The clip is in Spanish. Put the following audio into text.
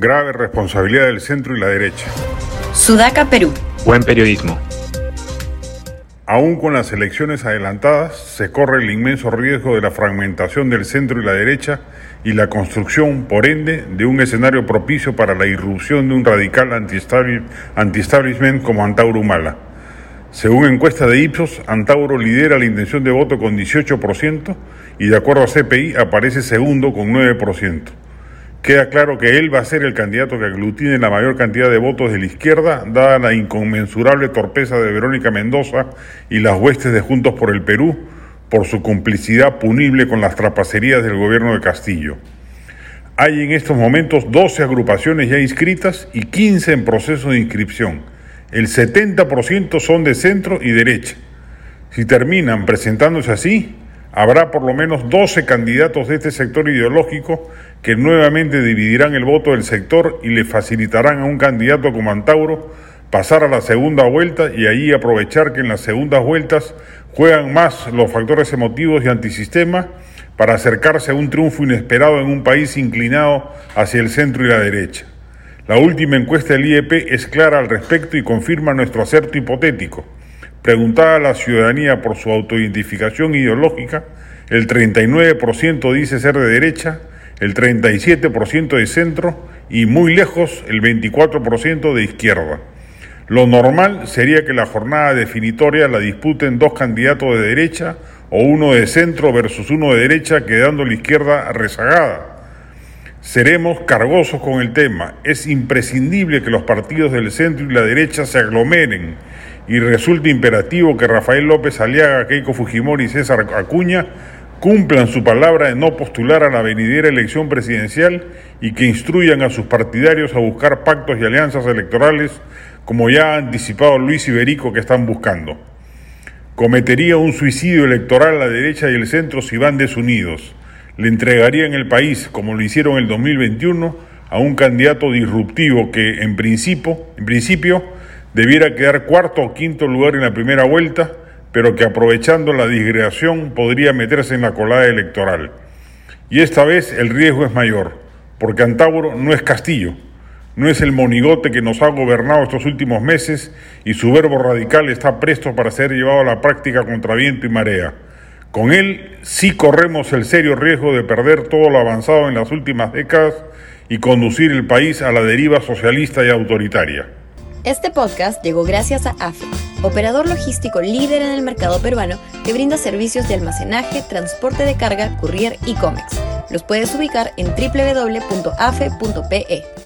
Grave responsabilidad del centro y la derecha. Sudaca, Perú. Buen periodismo. Aún con las elecciones adelantadas, se corre el inmenso riesgo de la fragmentación del centro y la derecha y la construcción, por ende, de un escenario propicio para la irrupción de un radical anti-establishment como Antauro Humala. Según encuesta de Ipsos, Antauro lidera la intención de voto con 18% y de acuerdo a CPI aparece segundo con 9%. Queda claro que él va a ser el candidato que aglutine la mayor cantidad de votos de la izquierda, dada la inconmensurable torpeza de Verónica Mendoza y las huestes de Juntos por el Perú, por su complicidad punible con las trapacerías del gobierno de Castillo. Hay en estos momentos 12 agrupaciones ya inscritas y 15 en proceso de inscripción. El 70% son de centro y derecha. Si terminan presentándose así, habrá por lo menos 12 candidatos de este sector ideológico que nuevamente dividirán el voto del sector y le facilitarán a un candidato como Antauro pasar a la segunda vuelta y ahí aprovechar que en las segundas vueltas juegan más los factores emotivos y antisistema para acercarse a un triunfo inesperado en un país inclinado hacia el centro y la derecha. La última encuesta del IEP es clara al respecto y confirma nuestro acerto hipotético. Preguntada a la ciudadanía por su autoidentificación ideológica, el 39% dice ser de derecha, el 37% de centro y muy lejos el 24% de izquierda. Lo normal sería que la jornada definitoria la disputen dos candidatos de derecha o uno de centro versus uno de derecha, quedando la izquierda rezagada. Seremos cargosos con el tema. Es imprescindible que los partidos del centro y la derecha se aglomeren y resulta imperativo que Rafael López Aliaga, Keiko Fujimori y César Acuña cumplan su palabra de no postular a la venidera elección presidencial y que instruyan a sus partidarios a buscar pactos y alianzas electorales como ya ha anticipado Luis Iberico que están buscando. Cometería un suicidio electoral la derecha y el centro si van desunidos. Le entregarían el país, como lo hicieron en el 2021, a un candidato disruptivo que en principio, en principio debiera quedar cuarto o quinto lugar en la primera vuelta, pero que aprovechando la disgregación podría meterse en la colada electoral. Y esta vez el riesgo es mayor, porque Antauro no es Castillo, no es el monigote que nos ha gobernado estos últimos meses y su verbo radical está presto para ser llevado a la práctica contra viento y marea. Con él sí corremos el serio riesgo de perder todo lo avanzado en las últimas décadas y conducir el país a la deriva socialista y autoritaria. Este podcast llegó gracias a AFE, operador logístico líder en el mercado peruano que brinda servicios de almacenaje, transporte de carga, courier y cómics. Los puedes ubicar en www.afe.pe.